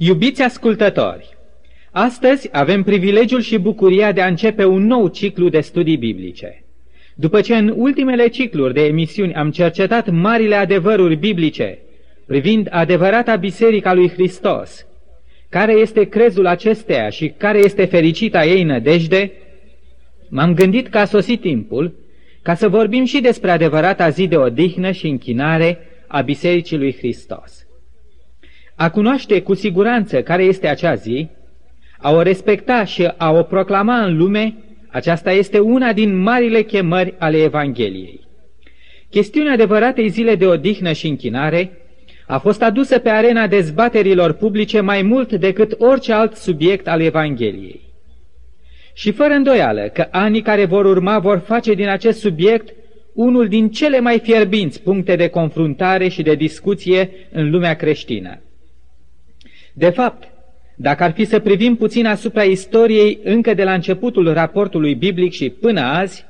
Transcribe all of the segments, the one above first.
Iubiți ascultători, astăzi avem privilegiul și bucuria de a începe un nou ciclu de studii biblice. După ce în ultimele cicluri de emisiuni am cercetat marile adevăruri biblice privind adevărata Biserica lui Hristos, care este crezul acesteia și care este fericita ei nădejde, m-am gândit că a sosit timpul ca să vorbim și despre adevărata zi de odihnă și închinare a Bisericii lui Hristos. A cunoaște cu siguranță care este acea zi, a o respecta și a o proclama în lume, aceasta este una din marile chemări ale Evangheliei. Chestiunea adevăratei zile de odihnă și închinare a fost adusă pe arena dezbaterilor publice mai mult decât orice alt subiect al Evangheliei. Și fără îndoială că anii care vor urma vor face din acest subiect unul din cele mai fierbinți puncte de confruntare și de discuție în lumea creștină. De fapt, dacă ar fi să privim puțin asupra istoriei încă de la începutul raportului biblic și până azi,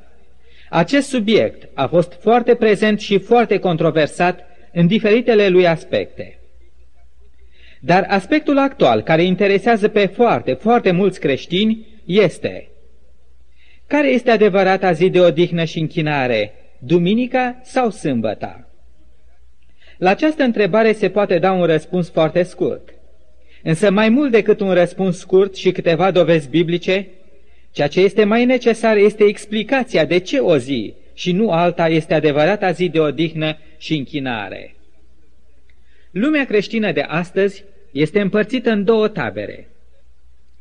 acest subiect a fost foarte prezent și foarte controversat în diferitele lui aspecte. Dar aspectul actual care interesează pe foarte, foarte mulți creștini este care este adevărata zi de odihnă și închinare, duminica sau sâmbăta? La această întrebare se poate da un răspuns foarte scurt. Însă mai mult decât un răspuns scurt și câteva dovezi biblice, ceea ce este mai necesar este explicația de ce o zi și nu alta este adevărata zi de odihnă și închinare. Lumea creștină de astăzi este împărțită în două tabere.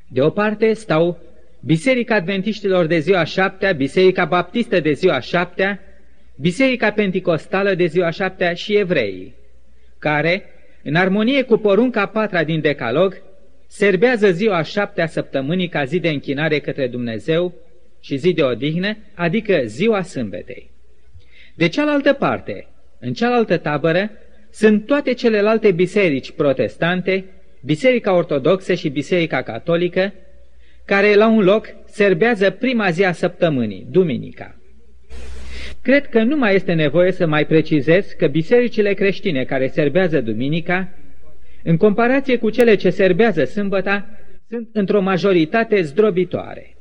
De o parte stau Biserica Adventiștilor de ziua șaptea, Biserica Baptistă de ziua șaptea, Biserica Penticostală de ziua șaptea și evreii, care, în armonie cu porunca patra din Decalog, serbează ziua șaptea săptămânii ca zi de închinare către Dumnezeu și zi de odihnă, adică ziua sâmbetei. De cealaltă parte, în cealaltă tabără, sunt toate celelalte biserici protestante, Biserica Ortodoxă și Biserica Catolică, care la un loc serbează prima zi a săptămânii, duminica. Cred că nu mai este nevoie să mai precizez că bisericile creștine care serbează duminica, în comparație cu cele ce serbează sâmbăta, sunt într-o majoritate zdrobitoare.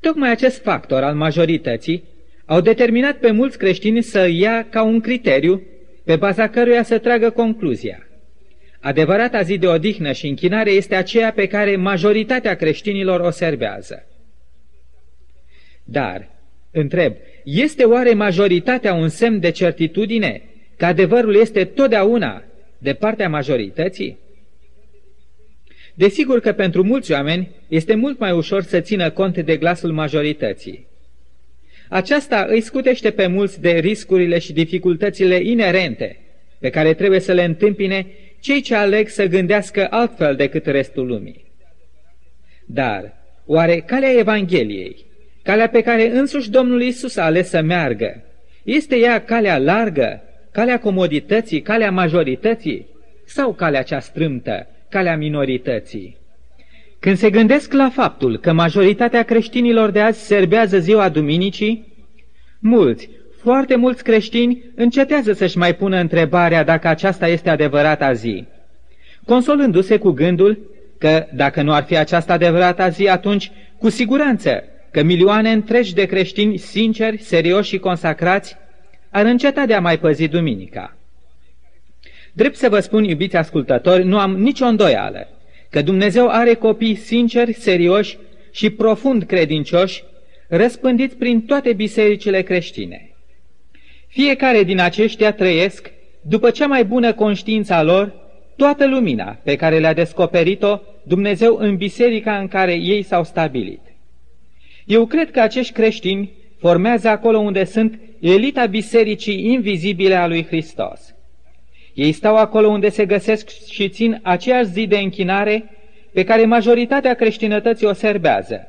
Tocmai acest factor al majorității au determinat pe mulți creștini să ia ca un criteriu pe baza căruia să tragă concluzia. Adevărata zi de odihnă și închinare este aceea pe care majoritatea creștinilor o serbează. Dar, întreb, este oare majoritatea un semn de certitudine că adevărul este totdeauna de partea majorității? Desigur că pentru mulți oameni este mult mai ușor să țină cont de glasul majorității. Aceasta îi scutește pe mulți de riscurile și dificultățile inerente pe care trebuie să le întâmpine cei ce aleg să gândească altfel decât restul lumii. Dar, oare calea Evangheliei, calea pe care însuși Domnul Isus a ales să meargă, este ea calea largă, calea comodității, calea majorității sau calea cea strâmtă, calea minorității? Când se gândesc la faptul că majoritatea creștinilor de azi serbează ziua duminicii, mulți, foarte mulți creștini încetează să-și mai pună întrebarea dacă aceasta este adevărata zi, consolându-se cu gândul că dacă nu ar fi această adevărata zi, atunci, cu siguranță, că milioane întregi de creștini sinceri, serioși și consacrați ar înceta de a mai păzi duminica. Drept să vă spun, iubiți ascultători, nu am nicio îndoială că Dumnezeu are copii sinceri, serioși și profund credincioși, răspândiți prin toate bisericile creștine. Fiecare din aceștia trăiesc, după cea mai bună conștiință a lor, toată lumina pe care le-a descoperit-o Dumnezeu în biserica în care ei s-au stabilit. Eu cred că acești creștini formează acolo unde sunt elita bisericii invizibile a lui Hristos. Ei stau acolo unde se găsesc și țin aceeași zi de închinare pe care majoritatea creștinătății o serbează.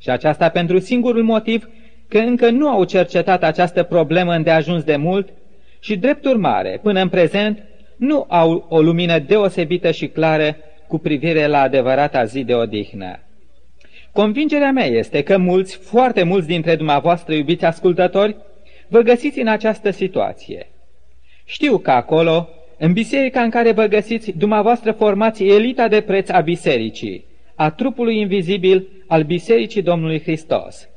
Și aceasta pentru singurul motiv că încă nu au cercetat această problemă îndeajuns de mult și, drept urmare, până în prezent, nu au o lumină deosebită și clară cu privire la adevărata zi de odihnă. Convingerea mea este că mulți, foarte mulți dintre dumneavoastră, iubiți ascultători, vă găsiți în această situație. Știu că acolo, În biserica în care vă găsiți, dumneavoastră formați elita de preț a bisericii, a trupului invizibil al bisericii Domnului Hristos.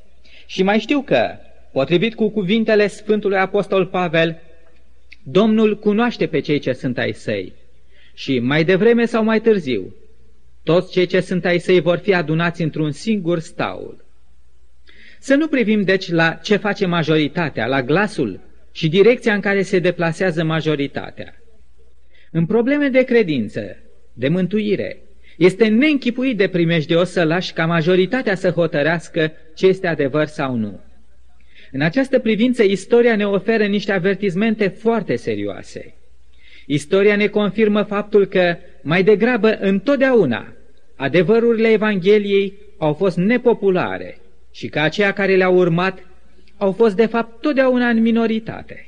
Și mai știu că, potrivit cu cuvintele Sfântului Apostol Pavel, Domnul cunoaște pe cei ce sunt ai săi. Și mai devreme sau mai târziu, toți cei ce sunt ai săi vor fi adunați într-un singur staul. Să nu privim deci la ce face majoritatea, la glasul și direcția în care se deplasează majoritatea. În probleme de credință, de mântuire, este neînchipuit de primejdios să lași ca majoritatea să hotărească ce este adevăr sau nu. În această privință, istoria ne oferă niște avertizmente foarte serioase. Istoria ne confirmă faptul că, mai degrabă, întotdeauna, adevărurile Evangheliei au fost nepopulare și că aceia care le-au urmat au fost de fapt totdeauna în minoritate.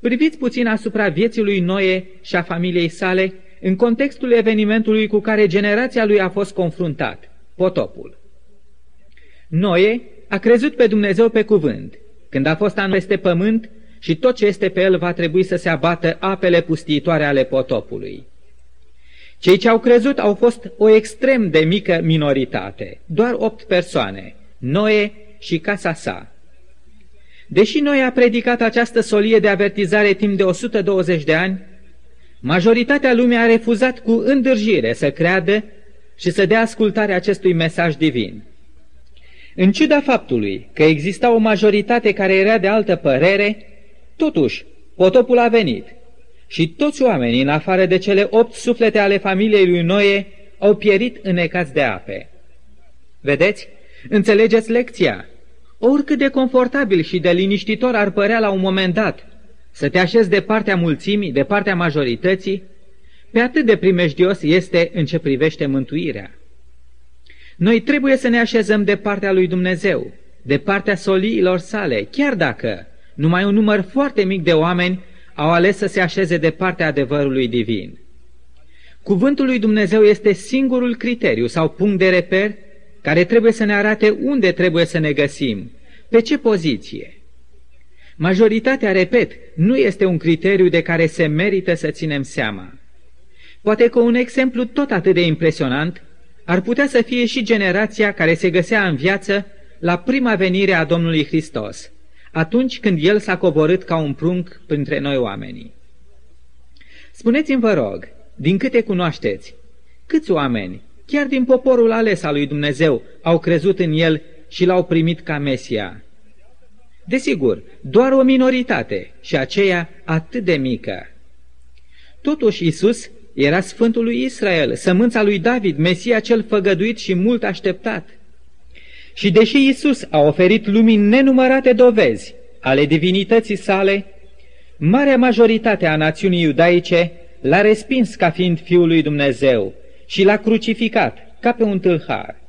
Priviți puțin asupra vieții lui Noe și a familiei sale în contextul evenimentului cu care generația lui a fost confruntat, potopul. Noe a crezut pe Dumnezeu pe cuvânt, când a fost anul peste pământ și tot ce este pe el va trebui să se abată apele pustiitoare ale potopului. Cei ce au crezut au fost o extrem de mică minoritate, doar opt persoane, Noe și casa sa. Deși Noe a predicat această solie de avertizare timp de 120 de ani, majoritatea lumii a refuzat cu îndârjire să creadă și să dea ascultare acestui mesaj divin. În ciuda faptului că exista o majoritate care era de altă părere, totuși potopul a venit și toți oamenii, în afară de cele opt suflete ale familiei lui Noe, au pierit înecați de ape. Vedeți? Înțelegeți lecția? Oricât de confortabil și de liniștitor ar părea la un moment dat să te așezi de partea mulțimii, de partea majorității, pe atât de primejdios este în ce privește mântuirea. Noi trebuie să ne așezăm de partea lui Dumnezeu, de partea soliilor sale, chiar dacă numai un număr foarte mic de oameni au ales să se așeze de partea adevărului divin. Cuvântul lui Dumnezeu este singurul criteriu sau punct de reper care trebuie să ne arate unde trebuie să ne găsim, pe ce poziție. Majoritatea, repet, nu este un criteriu de care se merită să ținem seama. Poate că un exemplu tot atât de impresionant ar putea să fie și generația care se găsea în viață la prima venire a Domnului Hristos, atunci când El s-a coborât ca un prunc printre noi oamenii. Spuneți-mi, vă rog, din câte cunoașteți, câți oameni, chiar din poporul ales al lui Dumnezeu, au crezut în El și l-au primit ca Mesia? Desigur, doar o minoritate și aceea atât de mică. Totuși Isus era Sfântul lui Israel, sămânța lui David, Mesia cel făgăduit și mult așteptat. Și deși Isus a oferit lumii nenumărate dovezi ale divinității sale, marea majoritate a națiunii iudaice l-a respins ca fiind Fiul lui Dumnezeu și l-a crucificat ca pe un tâlhar.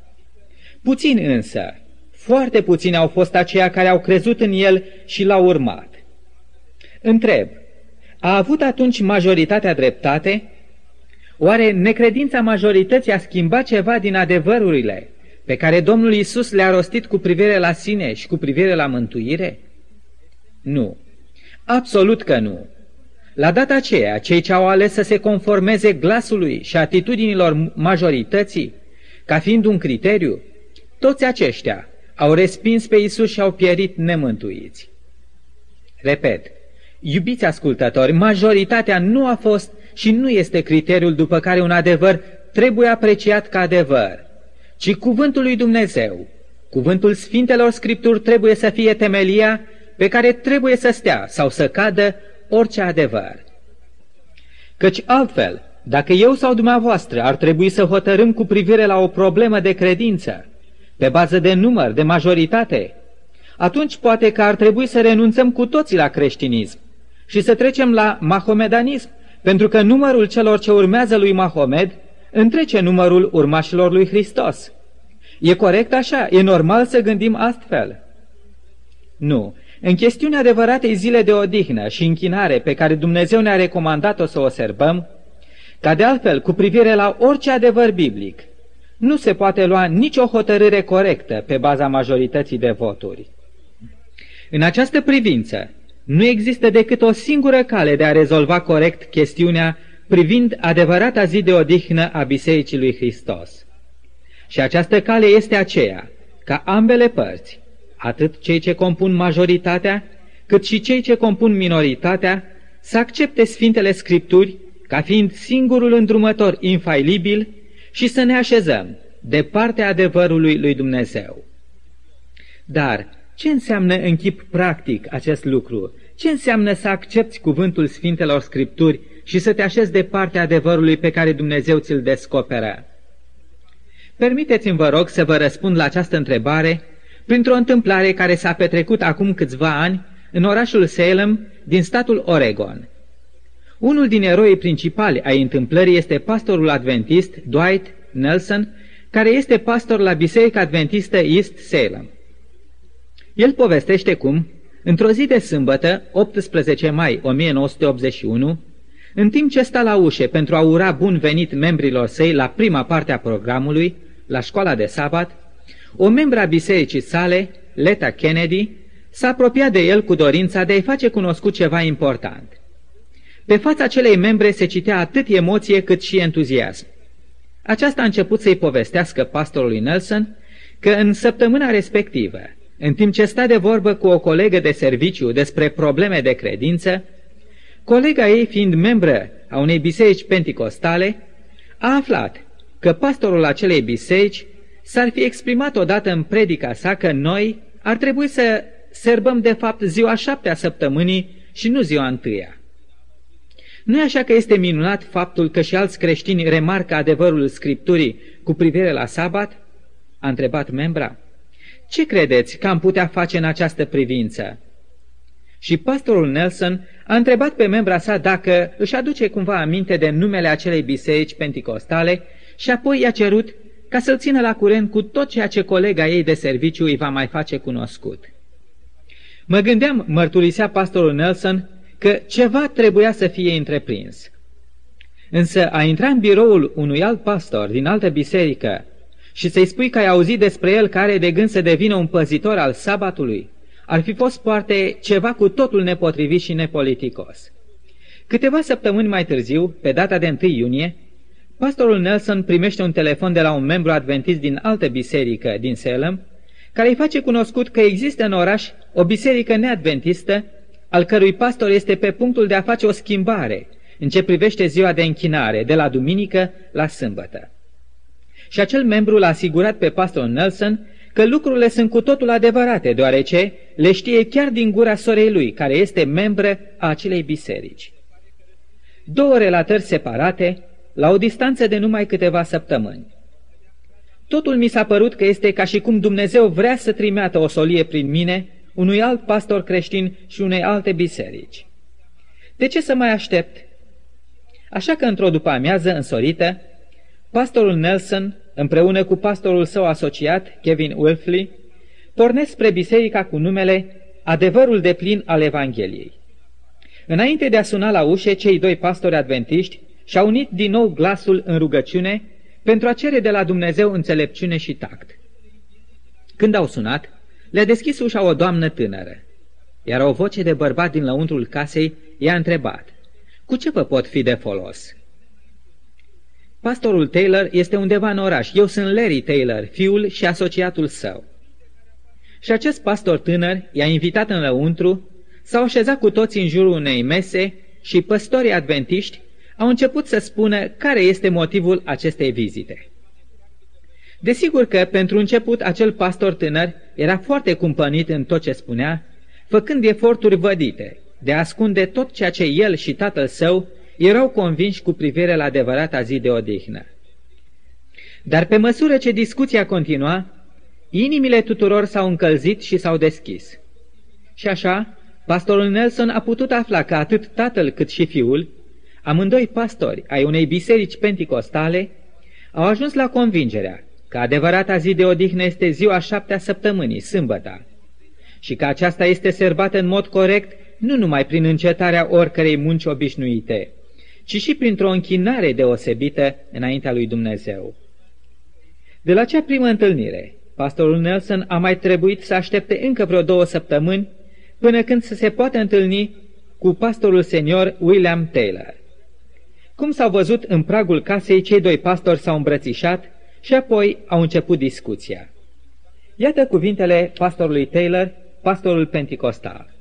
Puțin însă, foarte puțini au fost aceia care au crezut în el și l-au urmat. Întreb, a avut atunci majoritatea dreptate? Oare necredința majorității a schimbat ceva din adevărurile pe care Domnul Isus le-a rostit cu privire la sine și cu privire la mântuire? Nu. Absolut că nu. La data aceea, cei ce au ales să se conformeze glasului și atitudinilor majorității, ca fiind un criteriu, toți aceștia au respins pe Isus și au pierit nemântuiți. Repet, iubiți ascultători, majoritatea nu a fost și nu este criteriul după care un adevăr trebuie apreciat ca adevăr, ci cuvântul lui Dumnezeu. Cuvântul Sfintelor Scripturi trebuie să fie temelia pe care trebuie să stea sau să cadă orice adevăr. Căci altfel, dacă eu sau dumneavoastră ar trebui să hotărâm cu privire la o problemă de credință, pe bază de număr, de majoritate, atunci poate că ar trebui să renunțăm cu toții la creștinism și să trecem la mahomedanism, pentru că numărul celor ce urmează lui Mahomed întrece numărul urmașilor lui Hristos. E corect așa? E normal să gândim astfel? Nu. În chestiunea adevăratei zile de odihnă și închinare pe care Dumnezeu ne-a recomandat-o să o serbăm, ca de altfel cu privire la orice adevăr biblic, nu se poate lua nicio hotărâre corectă pe baza majorității de voturi. În această privință, nu există decât o singură cale de a rezolva corect chestiunea privind adevărata zi de odihnă a Bisericii lui Hristos. Și această cale este aceea, ca ambele părți, atât cei ce compun majoritatea, cât și cei ce compun minoritatea, să accepte Sfintele Scripturi ca fiind singurul îndrumător infailibil și să ne așezăm de partea adevărului lui Dumnezeu. Dar ce înseamnă în chip practic acest lucru? Ce înseamnă să accepti cuvântul Sfintelor Scripturi și să te așezi de partea adevărului pe care Dumnezeu ți-l descoperă? Permiteți-mi, vă rog, să vă răspund la această întrebare printr-o întâmplare care s-a petrecut acum câțiva ani în orașul Salem din statul Oregon. Unul din eroii principali ai întâmplării este pastorul adventist Dwight Nelson, care este pastor la Biserica Adventistă East Salem. El povestește cum, într-o zi de sâmbătă, 18 mai 1981, în timp ce sta la ușe pentru a ura bun venit membrilor săi la prima parte a programului, la școala de sabat, o membra a bisericii sale, Leta Kennedy, s-a apropiat de el cu dorința de a-i face cunoscut ceva important. Pe fața acelei membre se citea atât emoție cât și entuziasm. Aceasta a început să-i povestească pastorului Nelson că în săptămâna respectivă, în timp ce sta de vorbă cu o colegă de serviciu despre probleme de credință, colega ei fiind membră a unei biserici penticostale, a aflat că pastorul acelei biserici s-ar fi exprimat odată în predica sa că noi ar trebui să serbăm de fapt ziua șaptea săptămânii și nu ziua întâia. Nu e așa că este minunat faptul că și alți creștini remarcă adevărul Scripturii cu privire la sabat? A întrebat membra. Ce credeți că am putea face în această privință? Și pastorul Nelson a întrebat pe membra sa dacă își aduce cumva aminte de numele acelei biserici penticostale și apoi i-a cerut ca să-l țină la curent cu tot ceea ce colega ei de serviciu îi va mai face cunoscut. Mă gândeam, mărturisea pastorul Nelson, că ceva trebuia să fie întreprins. Însă a intra în biroul unui alt pastor din altă biserică și să-i spui că ai auzit despre el care de gând să devină un păzitor al sabatului, ar fi fost poate ceva cu totul nepotrivit și nepoliticos. Câteva săptămâni mai târziu, pe data de 1 iunie, pastorul Nelson primește un telefon de la un membru adventist din altă biserică din Salem, care îi face cunoscut că există în oraș o biserică neadventistă, al cărui pastor este pe punctul de a face o schimbare în ce privește ziua de închinare, de la duminică la sâmbătă. Și acel membru l-a asigurat pe pastorul Nelson că lucrurile sunt cu totul adevărate, deoarece le știe chiar din gura sorei lui, care este membră a acelei biserici. Două relatări separate, la o distanță de numai câteva săptămâni. Totul mi s-a părut că este ca și cum Dumnezeu vrea să trimeată o solie prin mine unui alt pastor creștin și unei alte biserici. De ce să mai aștept? Așa că într-o după amiază însorită, pastorul Nelson, împreună cu pastorul său asociat, Kevin Wilfley, pornesc spre biserica cu numele Adevărul de plin al Evangheliei. Înainte de a suna la ușe, cei doi pastori adventiști și-au unit din nou glasul în rugăciune pentru a cere de la Dumnezeu înțelepciune și tact. Când au sunat, le-a deschis ușa o doamnă tânără, iar o voce de bărbat din lăuntrul casei i-a întrebat, Cu ce vă pot fi de folos?" Pastorul Taylor este undeva în oraș. Eu sunt Larry Taylor, fiul și asociatul său. Și acest pastor tânăr i-a invitat în lăuntru, s-au așezat cu toți în jurul unei mese și păstorii adventiști au început să spună care este motivul acestei vizite. Desigur că, pentru început, acel pastor tânăr era foarte cumpănit în tot ce spunea, făcând eforturi vădite de a ascunde tot ceea ce el și tatăl său erau convinși cu privire la adevărata zi de odihnă. Dar pe măsură ce discuția continua, inimile tuturor s-au încălzit și s-au deschis. Și așa, pastorul Nelson a putut afla că atât tatăl cât și fiul, amândoi pastori ai unei biserici penticostale, au ajuns la convingerea că adevărata zi de odihnă este ziua șaptea săptămânii, sâmbăta, și că aceasta este serbată în mod corect nu numai prin încetarea oricărei munci obișnuite, ci și printr-o închinare deosebită înaintea lui Dumnezeu. De la cea primă întâlnire, pastorul Nelson a mai trebuit să aștepte încă vreo două săptămâni până când să se poată întâlni cu pastorul senior William Taylor. Cum s-au văzut în pragul casei, cei doi pastori s-au îmbrățișat și apoi au început discuția. Iată cuvintele pastorului Taylor, pastorul Pentecostal.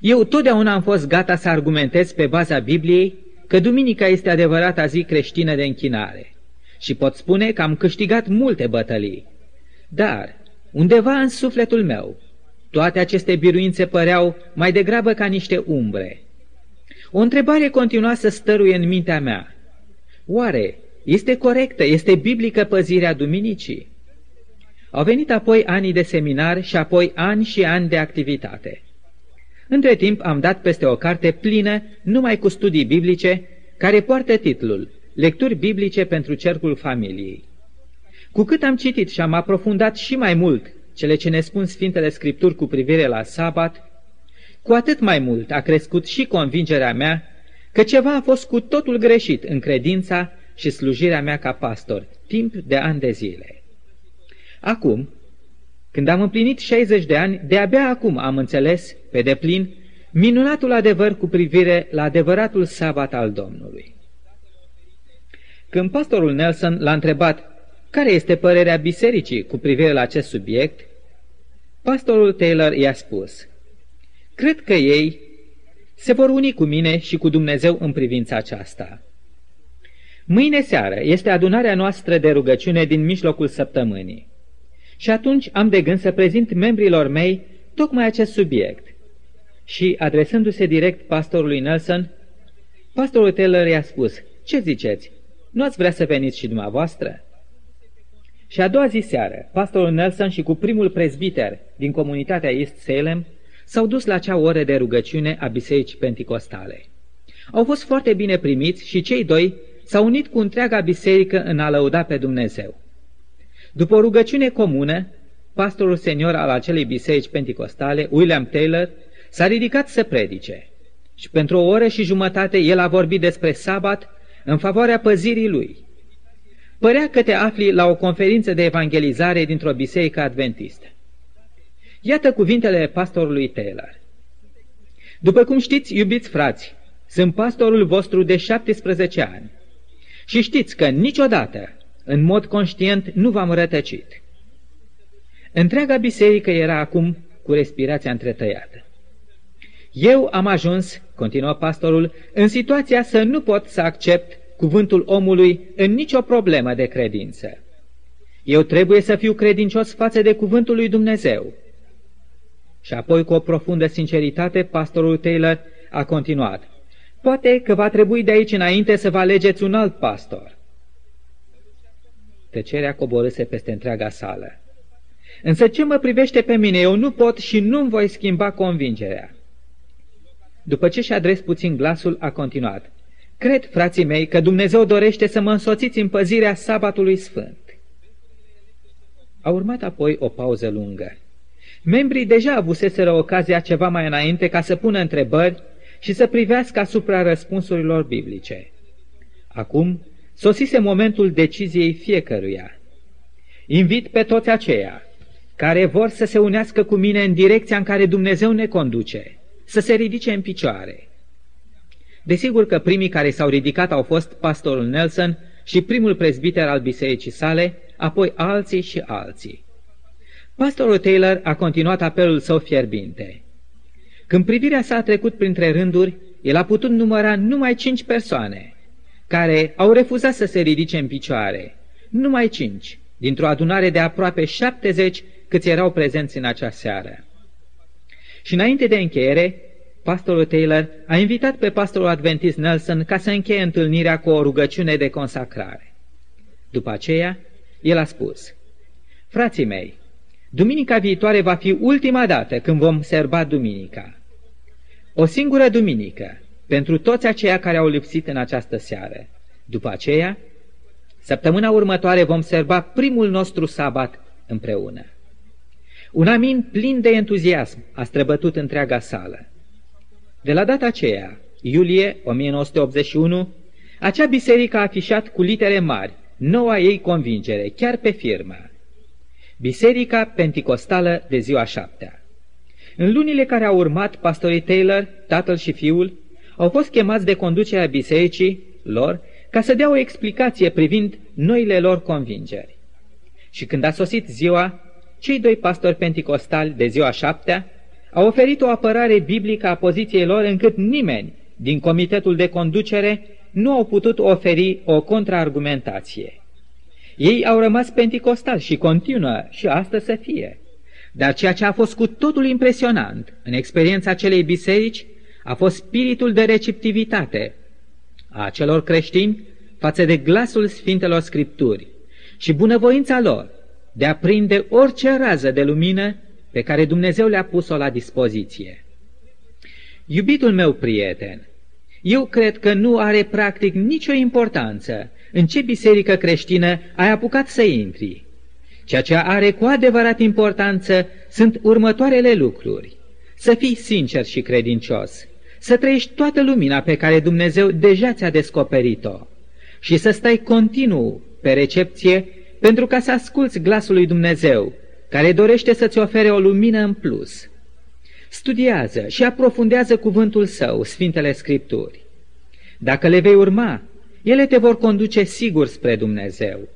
Eu totdeauna am fost gata să argumentez pe baza Bibliei că duminica este adevărata zi creștină de închinare și pot spune că am câștigat multe bătălii. Dar, undeva în sufletul meu, toate aceste biruințe păreau mai degrabă ca niște umbre. O întrebare continua să stăruie în mintea mea. Oare este corectă, este biblică păzirea duminicii? Au venit apoi ani de seminar și apoi ani și ani de activitate. Între timp am dat peste o carte plină numai cu studii biblice, care poartă titlul Lecturi biblice pentru cercul familiei. Cu cât am citit și am aprofundat și mai mult cele ce ne spun Sfintele Scripturi cu privire la sabat, cu atât mai mult a crescut și convingerea mea că ceva a fost cu totul greșit în credința și slujirea mea ca pastor, timp de ani de zile. Acum, când am împlinit 60 de ani, de-abia acum am înțeles, pe deplin, minunatul adevăr cu privire la adevăratul sabat al Domnului. Când pastorul Nelson l-a întrebat care este părerea bisericii cu privire la acest subiect, pastorul Taylor i-a spus, Cred că ei se vor uni cu mine și cu Dumnezeu în privința aceasta. Mâine seară este adunarea noastră de rugăciune din mijlocul săptămânii. Și atunci am de gând să prezint membrilor mei tocmai acest subiect. Și, adresându-se direct pastorului Nelson, pastorul Taylor i-a spus, ce ziceți, nu ați vrea să veniți și dumneavoastră? Și a doua zi seară, pastorul Nelson și cu primul prezbiter din comunitatea East Salem s-au dus la acea oră de rugăciune a bisericii penticostale. Au fost foarte bine primiți și cei doi s-au unit cu întreaga biserică în a lăuda pe Dumnezeu. După o rugăciune comună, pastorul senior al acelei biserici penticostale, William Taylor, s-a ridicat să predice și pentru o oră și jumătate el a vorbit despre sabat în favoarea păzirii lui. Părea că te afli la o conferință de evangelizare dintr-o biserică adventistă. Iată cuvintele pastorului Taylor. După cum știți, iubiți frați, sunt pastorul vostru de 17 ani și știți că niciodată în mod conștient nu v-am rătăcit. Întreaga biserică era acum cu respirația întretăiată. Eu am ajuns, continuă pastorul, în situația să nu pot să accept cuvântul omului în nicio problemă de credință. Eu trebuie să fiu credincios față de cuvântul lui Dumnezeu. Și apoi, cu o profundă sinceritate, pastorul Taylor a continuat. Poate că va trebui de aici înainte să vă alegeți un alt pastor. Tăcerea coborâse peste întreaga sală. Însă ce mă privește pe mine, eu nu pot și nu-mi voi schimba convingerea. După ce și adres puțin glasul, a continuat. Cred, frații mei, că Dumnezeu dorește să mă însoțiți în păzirea sabatului sfânt. A urmat apoi o pauză lungă. Membrii deja avuseseră ocazia ceva mai înainte ca să pună întrebări și să privească asupra răspunsurilor biblice. Acum sosise momentul deciziei fiecăruia. Invit pe toți aceia care vor să se unească cu mine în direcția în care Dumnezeu ne conduce, să se ridice în picioare. Desigur că primii care s-au ridicat au fost pastorul Nelson și primul prezbiter al bisericii sale, apoi alții și alții. Pastorul Taylor a continuat apelul său fierbinte. Când privirea sa a trecut printre rânduri, el a putut număra numai cinci persoane, care au refuzat să se ridice în picioare. Numai cinci, dintr-o adunare de aproape șaptezeci câți erau prezenți în acea seară. Și înainte de încheiere, pastorul Taylor a invitat pe pastorul adventist Nelson ca să încheie întâlnirea cu o rugăciune de consacrare. După aceea, el a spus, Frații mei, duminica viitoare va fi ultima dată când vom serba duminica. O singură duminică, pentru toți aceia care au lipsit în această seară. După aceea, săptămâna următoare vom serba primul nostru sabat împreună. Un amin plin de entuziasm a străbătut întreaga sală. De la data aceea, iulie 1981, acea biserică a afișat cu litere mari noua ei convingere, chiar pe firmă. Biserica Penticostală de ziua șaptea. În lunile care au urmat, pastorii Taylor, tatăl și fiul, au fost chemați de conducerea bisericii lor ca să dea o explicație privind noile lor convingeri. Și când a sosit ziua, cei doi pastori penticostali de ziua șaptea au oferit o apărare biblică a poziției lor încât nimeni din comitetul de conducere nu au putut oferi o contraargumentație. Ei au rămas penticostali și continuă și astăzi să fie. Dar ceea ce a fost cu totul impresionant în experiența acelei biserici a fost spiritul de receptivitate a celor creștini față de glasul Sfintelor Scripturi și bunăvoința lor de a prinde orice rază de lumină pe care Dumnezeu le-a pus-o la dispoziție. Iubitul meu prieten, eu cred că nu are practic nicio importanță în ce biserică creștină ai apucat să intri. Ceea ce are cu adevărat importanță sunt următoarele lucruri. Să fii sincer și credincios, să trăiești toată lumina pe care Dumnezeu deja ți-a descoperit-o și să stai continuu pe recepție pentru ca să asculți glasul lui Dumnezeu, care dorește să-ți ofere o lumină în plus. Studiază și aprofundează cuvântul său, Sfintele Scripturi. Dacă le vei urma, ele te vor conduce sigur spre Dumnezeu.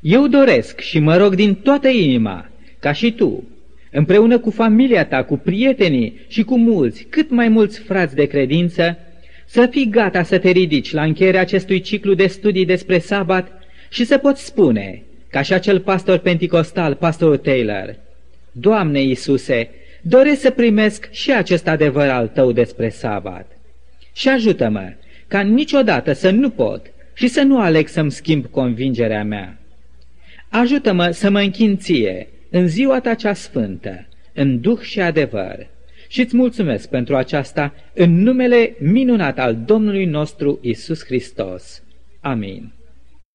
Eu doresc și mă rog din toată inima, ca și tu, împreună cu familia ta, cu prietenii și cu mulți, cât mai mulți frați de credință, să fii gata să te ridici la încheierea acestui ciclu de studii despre sabat și să poți spune, ca și acel pastor penticostal, pastorul Taylor, Doamne Iisuse, doresc să primesc și acest adevăr al Tău despre sabat. Și ajută-mă ca niciodată să nu pot și să nu aleg să-mi schimb convingerea mea. Ajută-mă să mă închin ție în ziua ta cea sfântă, în duh și adevăr. Și îți mulțumesc pentru aceasta în numele minunat al Domnului nostru Isus Hristos. Amin.